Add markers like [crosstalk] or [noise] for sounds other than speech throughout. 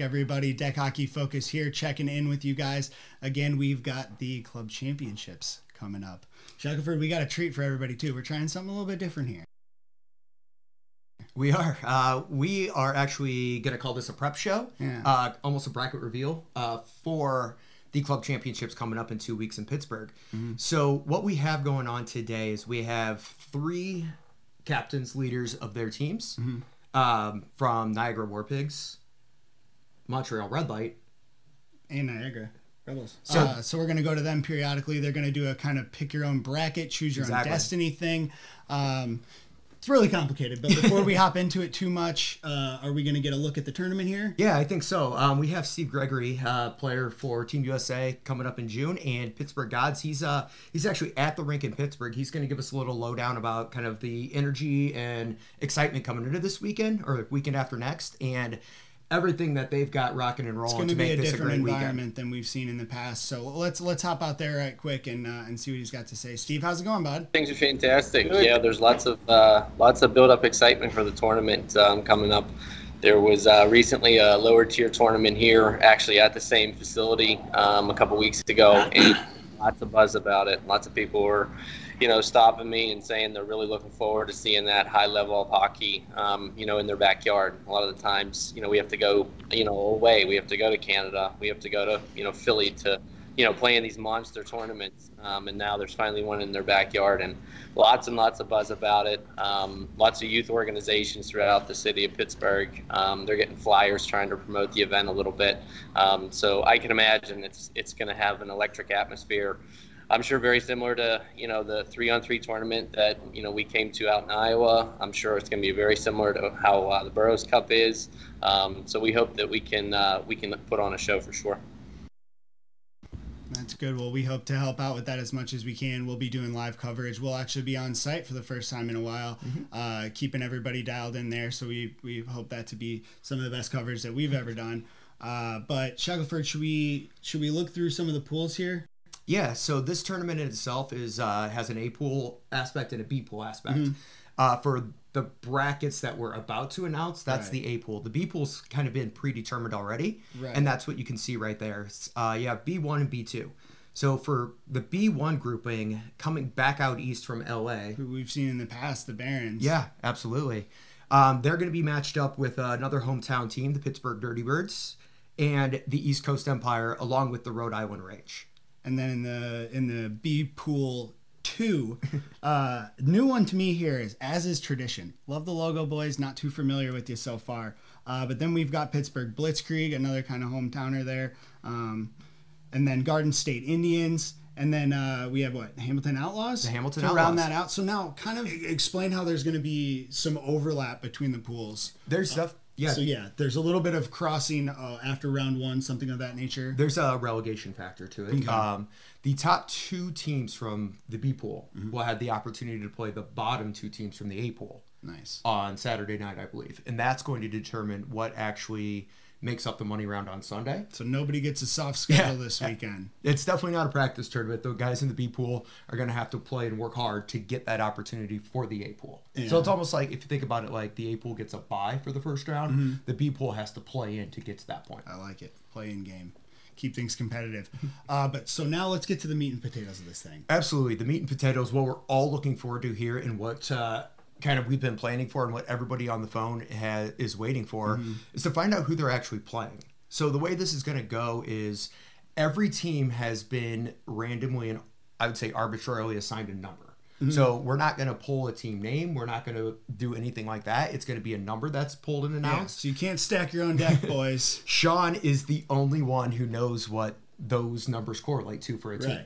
back, everybody. Deck Hockey Focus here, checking in with you guys. Again, we've got the club championships coming up. Shackelford, we got a treat for everybody, too. We're trying something a little bit different here. We are. Uh, we are actually going to call this a prep show, Yeah. uh, almost a bracket reveal uh, for the club championships coming up in two weeks in Pittsburgh. So, what we have going on today is we have three captains, leaders of their teams um, from Niagara War Pigs, Montreal Red Lite, And Niagara Rebels. So, So- uh, so we're going to go to them periodically. They're going to do a kind of pick your own bracket, choose your Exactly. own destiny thing. Um, it's really complicated, but before we [laughs] hop into it too much, uh, are we going to get a look at the tournament here? Yeah, I think so. Um, we have Steve Gregory, uh, player for Team USA, coming up in June, and Pittsburgh Gods. He's uh he's actually at the rink in Pittsburgh. He's going to give us a little lowdown about kind of the energy and excitement coming into this weekend or weekend after next, and everything that they've got rocking and rolling. It's rolling going to to be a make a different great weekend. environment than we've seen in the past. So let's let's hop out there right quick and uh, and see what he's got to say. Steve, how's it going, bud? Things are fantastic. Yeah, there's lots of uh, lots of build up excitement for the tournament um, coming up. There was uh, recently a lower tier tournament here, actually at the same facility um, a couple weeks ago, and lots of buzz about it. Lots of people were, you know, stopping me and saying they're really looking forward to seeing that high level of hockey, um, you know, in their backyard. A lot of the times, you know, we have to go, you know, away. We have to go to Canada. We have to go to, you know, Philly to you know, playing these monster tournaments. Um, and now there's finally one in their backyard, and lots and lots of buzz about it. Um, lots of youth organizations throughout the city of Pittsburgh. Um, they're getting flyers trying to promote the event a little bit. Um, so I can imagine it's it's going to have an electric atmosphere. I'm sure very similar to you know the three on three tournament that you know we came to out in Iowa. I'm sure it's going to be very similar to how uh, the Burroughs Cup is. Um, so we hope that we can uh, we can put on a show for sure. That's good. Well, we hope to help out with that as much as we can. We'll be doing live coverage. We'll actually be on site for the first time in a while, uh, keeping everybody dialed in there. So we we hope that to be some of the best coverage that we've ever done. Uh, but Shackelford, should we should we look through some of the pools here? Yeah, so this tournament in itself is uh, has an A pool aspect and a B pool aspect. Mm-hmm. Uh, for the brackets that we're about to announce, that's Right. the A pool. The B pool's kind of been predetermined already, Right. and that's what you can see right there. Uh, you have B1 and B2. So for the B1 grouping, coming back out east from LA, Who we've seen in the past, the Barons. yeah, absolutely. Um, they're going to be matched up with uh, another hometown team, the Pittsburgh Dirty Birds, and the East Coast Empire, along with the Rhode Island Rage. And then in the in the B pool two, [laughs] uh, new one to me here is as is tradition. Love the logo, boys. Not too familiar with you so far, uh, but then we've got Pittsburgh Blitzkrieg, another kind of hometowner there, um, and then Garden State Indians. And then uh, we have what Hamilton Outlaws. The Hamilton to round that out. So now, kind of explain how there's going to be some overlap between the pools. There's stuff, yeah. So yeah, there's a little bit of crossing uh, after round one, something of that nature. There's a relegation factor to it. Okay. Um, the top two teams from the B pool Mm-hmm. will have the opportunity to play the bottom two teams from the A pool Nice. on Saturday night, I believe, and that's going to determine what actually makes up the money round on Sunday. So nobody gets a soft schedule Yeah. this weekend. It's definitely not a practice tournament. The guys in the B pool are going to have to play and work hard to get that opportunity for the A pool. Yeah. So it's almost like if you think about it, like the A pool gets a bye for the first round, Mm-hmm. the B pool has to play in to get to that point. I like it. Play in game. Keep things competitive. [laughs] Uh, but so now let's get to the meat and potatoes of this thing. Absolutely, the meat and potatoes. What we're all looking forward to here, and what uh, kind of we've been planning for, and what everybody on the phone has, is waiting for, Mm-hmm. is to find out who they're actually playing. So the way this is going to go is every team has been randomly and I would say arbitrarily assigned a number. Mm-hmm. So we're not going to pull a team name. We're not going to do anything like that. It's going to be a number that's pulled and Yeah, announced. so you can't stack your own deck, boys. [laughs] Sean is the only one who knows what those numbers correlate to for a team.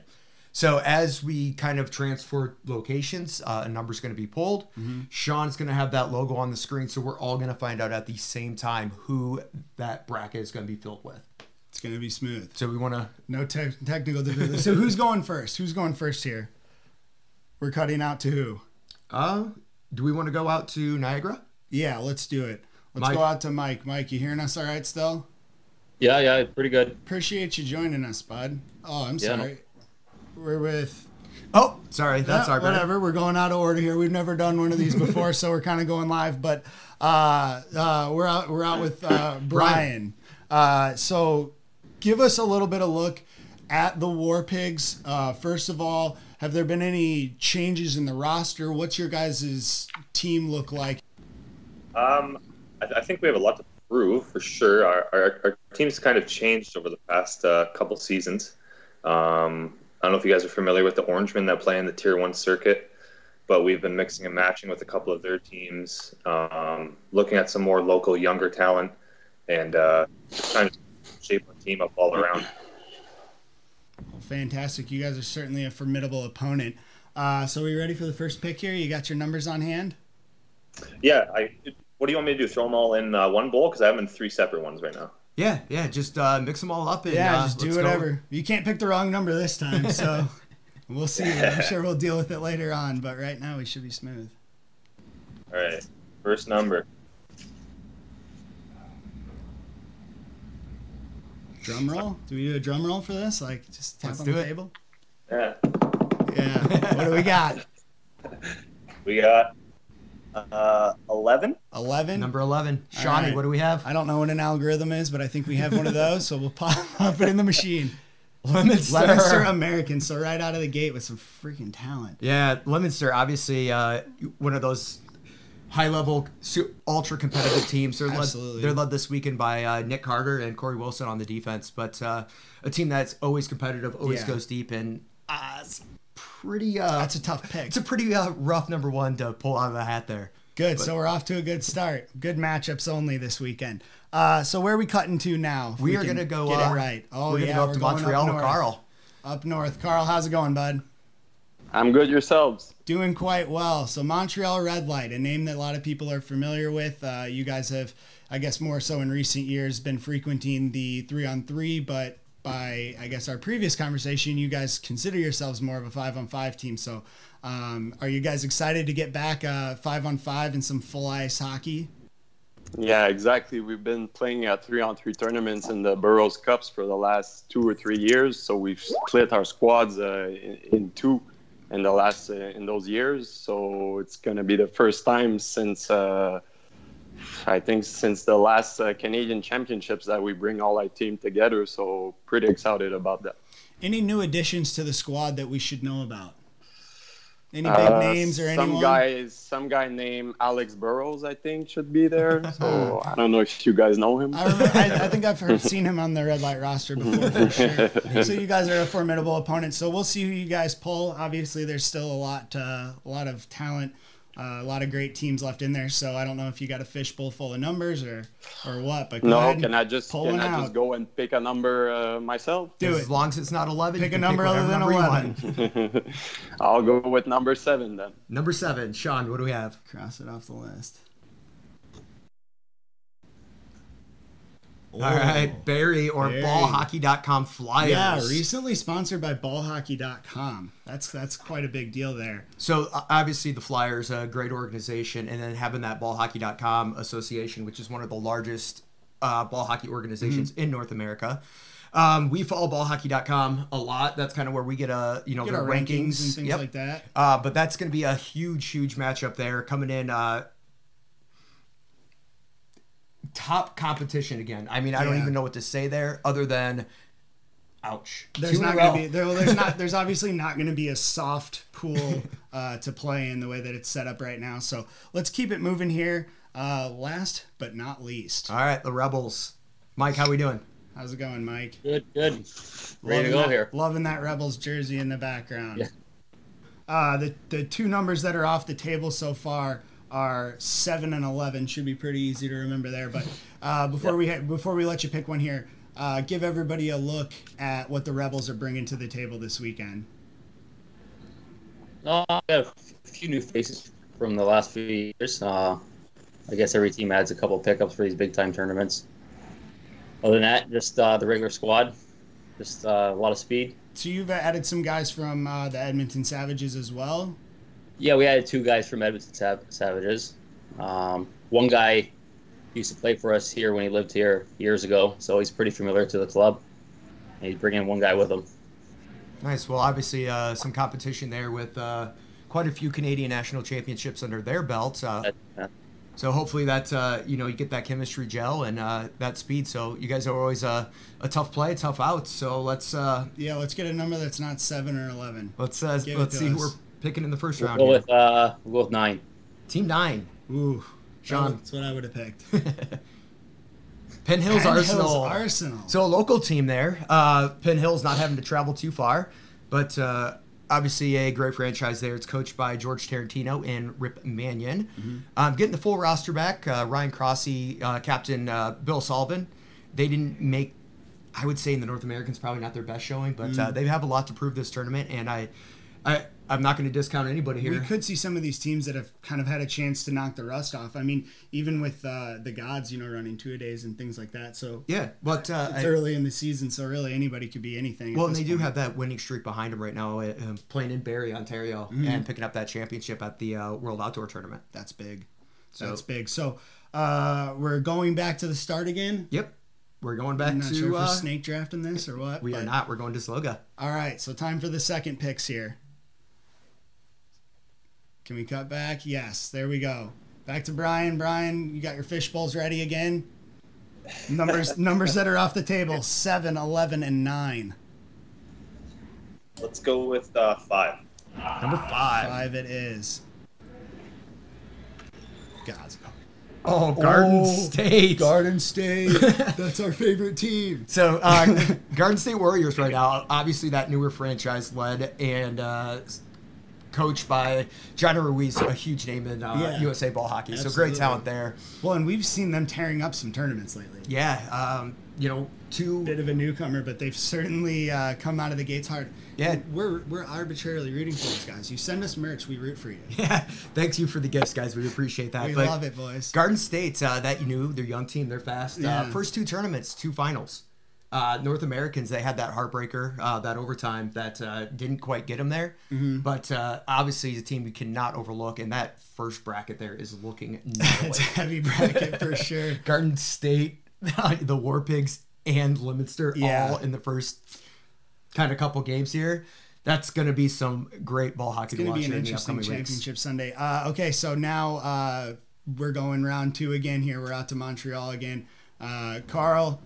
Right. So as we kind of transfer locations, uh, a number's going to be pulled. Mm-hmm. Sean's going to have that logo on the screen, so we're all going to find out at the same time who that bracket is going to be filled with. It's gonna be smooth. So we want to. No te- technical difficulty. so who's going first? Who's going first here? We're cutting out to who? Uh, do we want to go out to Niagara? Yeah, let's do it. Let's Mike. go out to Mike. Mike, you hearing us all right still? Yeah, yeah, pretty good. Appreciate you joining us, bud. Oh, I'm Yeah, no- sorry. We're with Oh, sorry, that's Yeah, our bad. whatever. We're going out of order here. We've never done one of these before, so we're kind of going live. But uh, uh, we're out. We're out with uh, Brian. Uh, so give us a little bit of look at the War Pigs. Uh, first of all, have there been any changes in the roster? What's your guys' team look like? Um, I, I think we have a lot to prove for sure. Our, our, our team's kind of changed over the past uh, couple seasons. Um, I don't know if you guys are familiar with the Orangemen that play in the Tier 1 circuit, but we've been mixing and matching with a couple of their teams, um, looking at some more local, younger talent, and uh, trying to shape our team up all around. Well, fantastic. You guys are certainly a formidable opponent. Uh, so, are you ready for the first pick here? You got your numbers on hand? Yeah. I. What do you want me to do? Throw them all in uh, one bowl? Because I have them in three separate ones right now. Yeah, yeah. Just uh, mix them all up and yeah, uh, just do let's go. whatever. You can't pick the wrong number this time, so [laughs] we'll see. I'm sure we'll deal with it later on, but right now we should be smooth. All right. First number. Drum roll? Do we do a drum roll for this? Like just tap Let's on do the it. table? Yeah. Yeah. what do we got? [laughs] We got uh, 11. 11? Number eleven, All Shawnee. right. What do we have? I don't know what an algorithm is, but I think we have one of those, so we'll pop, [laughs] pop it in the machine. Leominster. [laughs] Leominster American, so right out of the gate with some freaking talent. Yeah, Leominster, obviously uh, one of those high-level, ultra-competitive teams. They're led, Absolutely. they're led this weekend by uh, Nick Carter and Corey Wilson on the defense, but uh, a team that's always competitive, always Yeah. goes deep, and uh, it's pretty. Uh, That's a tough pick. it's a pretty uh, rough number one to pull out of the hat there. Good. so we're off to a good start. Good matchups only this weekend. Uh, so where are we cutting to now? If We, are gonna go. get uh, it right. Oh we're yeah, gonna go up we're to going Montreal up to north. Carl. Up north, Carl. How's it going, bud? I'm good yourselves. Doing quite well. So Montreal Red Lite, a name that a lot of people are familiar with. Uh, you guys have, I guess, more so in recent years, been frequenting the three on three, but by I guess our previous conversation, you guys consider yourselves more of a five on five team. So, um, are you guys excited to get back uh, five on five and some full ice hockey? Yeah, exactly. We've been playing at three on three tournaments in the Burroughs Cups for the last two or three years. So we've split our squads uh, in, in two in the last uh, in those years. So it's going to be the first time since uh, I think since the last uh, Canadian Championships that we bring all our team together. So pretty excited about that. Any new additions to the squad that we should know about? Any big Uh, names or some anyone? guy, some guy named Alex Burrows, I think, should be there. [laughs] So I don't know if you guys know him. I, remember, I, I think I've heard, seen him on the Red Lite roster before for sure. [laughs] So you guys are a formidable opponent. So we'll see who you guys pull. Obviously, there's still a lot, uh, a lot of talent, uh, a lot of great teams left in there. So I don't know if you got a fishbowl full of numbers or, or what. But No, can I just pull can I out. just go and pick a number uh, myself? do as it. long as it's not 11 Pick a can number other than number 11. [laughs] I'll go with number seven then. number seven sean what do we have Cross it off the list. All right Barrie or Barrie. ballhockey.com flyers Yeah, recently sponsored by ballhockey.com. That's that's quite a big deal there. So uh, obviously the Flyers, a great organization, and then having that ballhockey.com association, which is one of the largest uh, ball hockey organizations Mm-hmm. in North America. Um, we follow ballhockey.com a lot. That's kind of where we get a you know Get our rankings, rankings and things Yep. like that. Uh, but that's going to be a huge, huge matchup there coming in. Uh, top competition again. I mean, I don't Yeah. even know what to say there other than, ouch. There's Two in not going row. to be there, well, there's not there's obviously not going to be a soft pool [laughs] uh, to play in the way that it's set up right now. So let's keep it moving here. Uh, last but not least, All right, the Rebels. Mike, how are we doing? how's it going, Mike? Good, good. Ready Loving to go that, here. Loving that Rebels jersey in the background. Yeah. Uh, the the two numbers that are off the table so far are seven and eleven. Should be pretty easy to remember there. But uh, before we ha- before we let you pick one here, uh, give everybody a look at what the Rebels are bringing to the table this weekend. Uh, I got a few new faces from the last few years. Uh, I guess every team adds a couple pickups for these big time tournaments. Other than that, just uh, the regular squad. Just uh, a lot of speed. So you've added some guys from uh, the Edmonton Savages as well. Yeah, we had two guys from Edmonton Sav- Savages. Um, one guy used to play for us here when he lived here years ago, so he's pretty familiar to the club. And he's bringing one guy with him. Nice. Well, obviously, uh, some competition there with uh, quite a few Canadian national championships under their belt. Uh, That- uh, So hopefully that uh, you know you get that chemistry gel and uh, that speed. So you guys are always a, a tough play, tough out. So let's uh, Yeah, let's get a number that's not seven or eleven. let's uh, let's to see who we're picking in the 1st We'll round. go here. with uh, we'll go with nine. Team nine, Ooh, Sean. That's what I would have picked. [laughs] Penn Hills Penn Arsenal. Hills Arsenal. So a local team there. Uh, Penn Hill's not having to travel too far, but uh, obviously a great franchise there. It's coached by George Tarantino and Rip Mannion. Mm-hmm. Um, getting the full roster back. Uh, Ryan Crossy, uh, Captain uh, Bill Sullivan. They didn't make. I would say in the North Americans probably not their best showing, but Mm. uh, they have a lot to prove this tournament, and I, I I'm not going to discount anybody here. we could see some of these teams that have kind of had a chance to knock the rust off. I mean, even with uh, the gods, you know, running two a days and things like that. So yeah, but uh, it's I- early in the season, so really anybody could be anything. Well, and they do have that winning streak behind them right now, uh, um, playing in Barrie, Ontario, Mm-hmm. and picking up that championship at the uh, World Outdoor Tournament. That's big. So- That's big. So uh, we're going back to the start again. Yep, we're going back I'm not to. sure if we're uh, snake drafting this or what. we are not. We're going to Szolga. All right, so time for the second picks here. Can we cut back? Yes, there we go. Back to Brian. Brian, you got your fish bowls ready again? Numbers [laughs] numbers that are off the table 7, 11, and 9. Let's go with uh, five. Number five. 5 it is. God's Oh, Garden Oh, State. Garden State. [laughs] That's our favorite team. So, uh, [laughs] Garden State Warriors right now, obviously that newer franchise led and uh, coached by John Ruiz, a huge name in uh, Yeah. USA ball hockey. So great talent there. Well, and we've seen them tearing up some tournaments lately. Yeah, um, you know, two Bit of a newcomer, but they've certainly uh, come out of the gates hard. Yeah. we're we're arbitrarily rooting for these guys. You send us merch, we root for you. [laughs] Yeah, thanks you for the gifts, guys. We appreciate that. We But love it, boys. Garden State, uh, that you knew, they're young team, they're fast. Yeah. Uh, first two tournaments, two finals. Uh, North Americans, they had that heartbreaker, uh, that overtime that uh, didn't quite get them there. Mm-hmm. But uh, obviously, he's a team you cannot overlook, and that first bracket there is looking It's a heavy bracket for [laughs] sure. Garden State, [laughs] the War Pigs, and Leominster Yeah. all in the first kind of couple games here. That's going to be some great ball hockey to It's going watch to be an here in the interesting weeks. championship Sunday. Uh, okay, so now uh, we're going round two again here. We're out to Montreal again. Uh, Carl,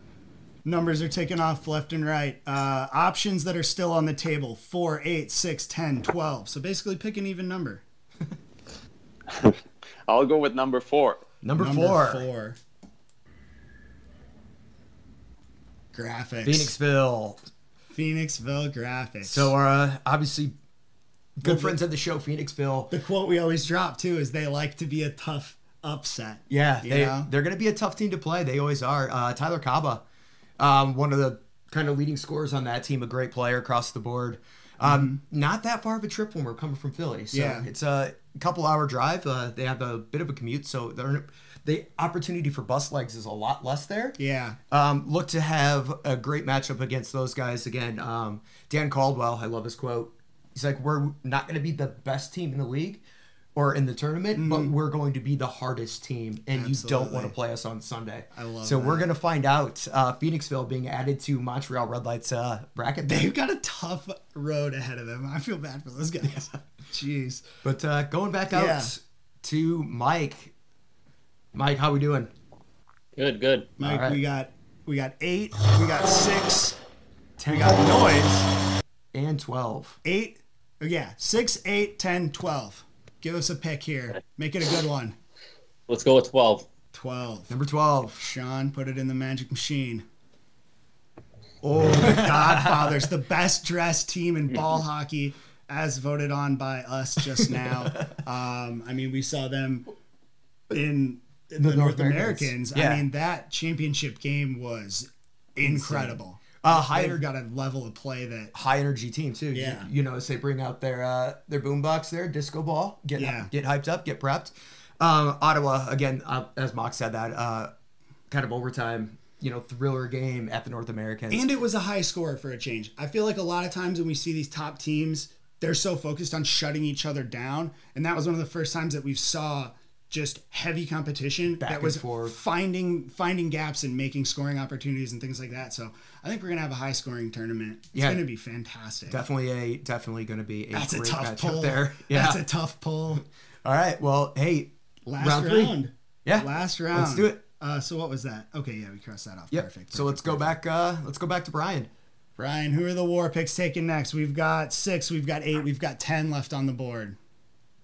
numbers are taken off left and right. Uh, options that are still on the table 4, 8, 6, 10, 12. So basically pick an even number. [laughs] I'll go with number four. Number, Number four. four. Graphics. Phoenixville. Phoenixville graphics. So, uh, obviously, good Well, friends of the show, Phoenixville. the quote we always drop too is they like to be a tough upset. Yeah, they, know? they're going to be a tough team to play. They always are. Uh, Tyler Kaba, um, one of the kind of leading scorers on that team, a great player across the board. Um, Not that far of a trip when we're coming from Philly. So Mm-hmm. Yeah. it's a couple hour drive. Uh, they have a bit of a commute, so they're, the opportunity for bus legs is a lot less there. Yeah. Um, look to have a great matchup against those guys again. Um, Dan Caldwell, I love his quote. He's like, "We're not going to be the best team in the league or in the tournament, but we're going to be the hardest team, and you don't want Mm-hmm. To play us on Sunday." I love so we're going to find out. Uh, Phoenixville being added to Montreal Red Lites uh, bracket, [laughs] They've got a tough road ahead of them. I feel bad for those guys. [laughs] Jeez. but uh, going back out Yeah. to Mike. Mike, how we doing? Good, good. Mike, All right. we got we got eight, we got six, we got noise. And twelve. Eight, yeah, six, eight, ten, twelve. Give us a pick here. Make it a good one. Let's go with 12. Twelve. Number twelve. Sean, put it in the magic machine. Oh, the [laughs] Godfathers, the best dressed team in ball hockey, as voted on by us just now. [laughs] Um, I mean, we saw them in the, North North Americans. Americans. Yeah. I mean, that championship game was incredible. Uh, higher They've got a level of play that high energy team too. You- Yeah. You, notice they bring out their uh, their boombox there, disco ball, get Yeah. get hyped up, get prepped. Um, Ottawa again, uh, as Mock said that uh, kind of overtime, you know, thriller game at the North Americans. And it was a high score for a change. I feel like a lot of times when we see these top teams, they're so focused on shutting each other down, and that was one of the first times that we saw just heavy competition Back that was forth. finding finding gaps and making scoring opportunities and things like that. So I think we're gonna have a high scoring tournament. It's Yeah. gonna be fantastic. definitely a definitely going to be a That's a great tough pull. there. [laughs] Yeah. That's a tough pull. [laughs] All right. Well, hey, Last Round round. three. Yeah, Last round. Let's do it. Uh, so what was that? Okay, yeah, we crossed that off. Yep. Perfect. so let's go back. Uh, let's go back to Brian. Brian, who are the War Pigs taking next? We've got six, we've got eight, we've got ten left on the board.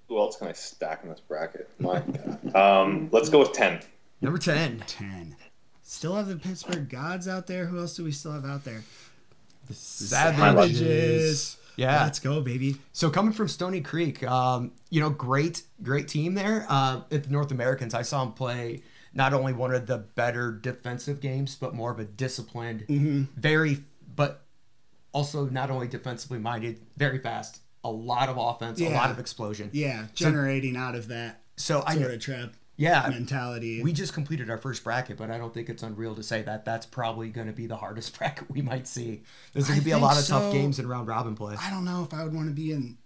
Who else can I stack in this bracket? My God. Um, let's go with ten. Number ten. Ten. Still have the Pittsburgh Gods out there. Who else do we still have out there? The Savages. Yeah. Let's go, baby. So coming from Stoney Creek, um, you know, great, great team there. Uh, at the North Americans, I saw him play not only one of the better defensive games, but more of a disciplined, Mm-hmm. very, but also not only defensively minded, very fast, a lot of offense, a lot of explosion. Yeah, generating out of that So I, sort of trap yeah, mentality. we just completed our first bracket, but I don't think it's unreal to say that that's probably going to be the hardest [laughs] bracket we might see. There's going to be a lot of so. tough games in round robin play. I don't know if I would want to be in.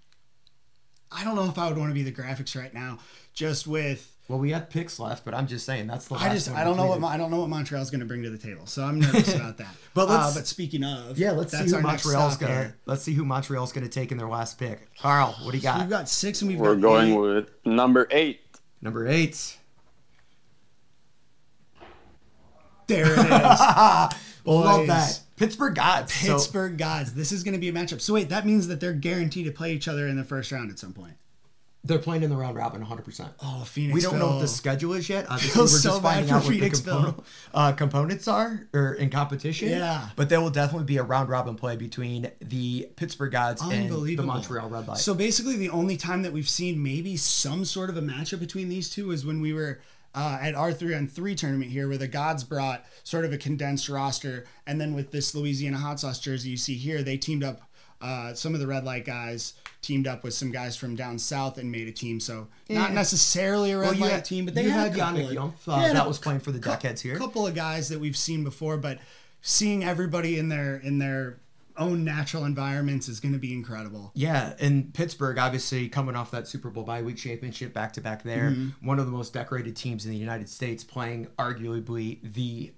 I don't know if I would want to be the graphics right now. Just with, Well, we have picks left, but I'm just saying that's the. I just one I don't know what I don't know what Montreal's going to bring to the table, so I'm nervous about that. [laughs] But Uh, let's- but speaking of, Yeah, let's that's see who Montreal's gonna. Let's see who Montreal's gonna take in their last pick. Carl, what do you So got? we've got six, and we've got We're got going eight. with number eight. Number eight. There it is. [laughs] Love that. Pittsburgh Gods. So- Pittsburgh Gods. This is going to be a matchup. So wait, that means that they're guaranteed to play each other in the first round at some point. they're playing in the round robin 100. percent Oh, Phoenix. We don't know what the schedule is yet. Obviously, Feels we're so just bad finding for out what the Phoenixville. component, uh, components are or in competition. Yeah. but there will definitely be a round robin play between the Pittsburgh Gods and the Montreal Red Lite. So basically, the only time that we've seen maybe some sort of a matchup between these two is when we were uh, at our three on three tournament here, where the Gods brought sort of a condensed roster, and then with this Louisiana hot sauce jersey you see here, they teamed up. Uh, some of the Red Lite guys teamed up with some guys from down south and made a team. So not necessarily a red well, you light had, team, but they you had, had a couple Yannick of- Young uh, had a that was playing for the cou- Duckheads here. A couple of guys that we've seen before, but seeing everybody in their in their own natural environments is going to be incredible. Yeah, and Pittsburgh, obviously coming off that Super Bowl bye week championship back to back there, Mm-hmm. one of the most decorated teams in the United States, playing arguably the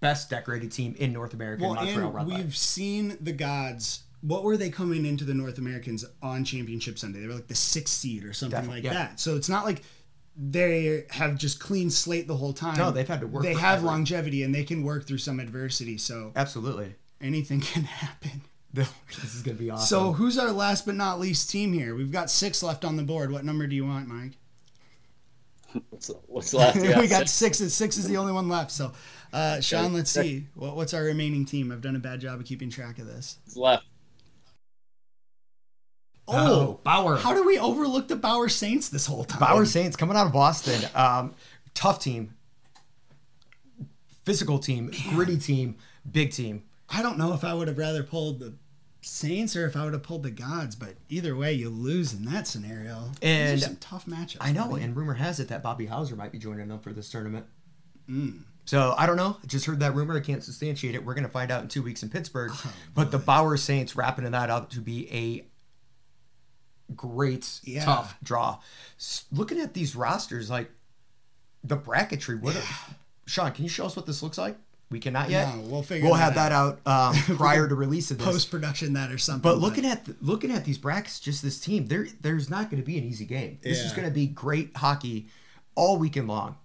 best decorated team in North America. Well, Montreal and we've seen the gods. What were they coming into the North Americans on Championship Sunday? They were like the sixth seed or something Definitely, like yeah. that. So it's not like they have just clean slate the whole time. No, they've had to work They have longevity and they can work through some adversity. So Absolutely, anything [laughs] can happen. this is gonna be awesome. So who's our last but not least team here? We've got six left on the board. What number do you want, Mike? What's, what's left? [laughs] We got six. six. Six is the only one left. So, uh, Sean, let's see. What, what's our remaining team? I've done a bad job of keeping track of this. left. oh, Bauer, How do we overlook the Bauer Saints this whole time? Bauer Saints coming out of Boston, um, tough team, physical team, gritty team, big team. I don't know if I would have rather pulled the Saints or if I would have pulled the Gods, but either way, you lose in that scenario. These And- are some tough matchups. I know, buddy. and rumor has it that Bobby Hauser might be joining them for this tournament. Mm. So I don't know. Just heard that rumor. I can't substantiate it. We're gonna find out in two weeks in Pittsburgh. Oh, but the Bauer Saints wrapping that up to be a great, Yeah. tough draw. Looking at these rosters, like the bracketry, what? Sean, can you show us what this looks like? We cannot yet. No, we'll figure We'll have that out um, [laughs] prior to release of this. post production that or something. But looking at the, looking at these brackets, just this team, there there's not going to be an easy game. This is going to be great hockey all weekend long.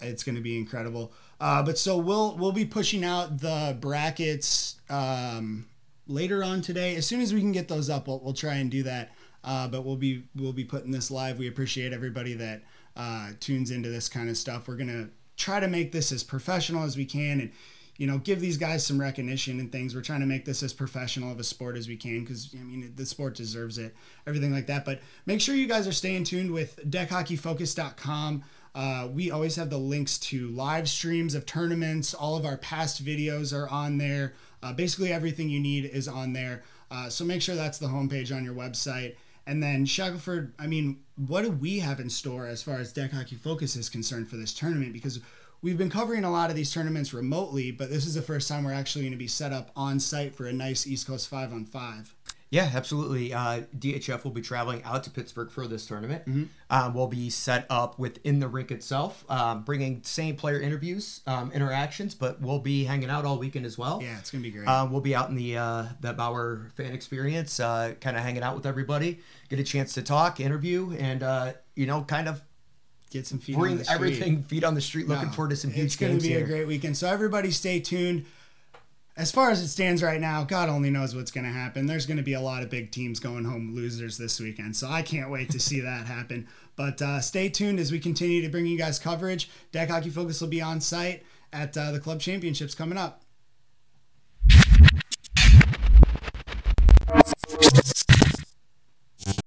it's going to be incredible. Uh, but so we'll we'll be pushing out the brackets um, later on today. As soon as we can get those up, we'll, we'll try and do that. Uh, but we'll be we'll be putting this live. We appreciate everybody that uh, tunes into this kind of stuff. We're gonna try to make this as professional as we can and you know give these guys some recognition and things. We're trying to make this as professional of a sport as we can because i mean the sport deserves it everything like that. But make sure you guys are staying tuned with deckhockeyfocus.com uh, we always have the links to live streams of tournaments. All of our past videos are on there. Uh, basically everything you need is on there. Uh, so make sure that's the homepage on your website and then Shackelford, I mean, what do we have in store as far as Deck Hockey Focus is concerned for this tournament? Because we've been covering a lot of these tournaments remotely, but this is the first time we're actually going to be set up on site for a nice East Coast five on five. Yeah, absolutely. Uh, DHF will be traveling out to Pittsburgh for this tournament. Mm-hmm. Um, we'll be set up within the rink itself, um, bringing same player interviews, um, interactions, but we'll be hanging out all weekend as well. Yeah, it's going to be great. Um, we'll be out in the uh, the Bauer fan experience, uh, kind of hanging out with everybody, get a chance to talk, interview, and uh, you know, kind of get some feet on Bring the street. everything feet on the street. Looking No, forward to some huge It's to be here. a great weekend. So everybody stay tuned. As far as it stands right now, God only knows what's going to happen. There's going to be a lot of big teams going home losers this weekend. So I can't wait to see that happen. But uh, stay tuned as we continue to bring you guys coverage. Deck Hockey Focus will be on site at uh, the club championships coming up.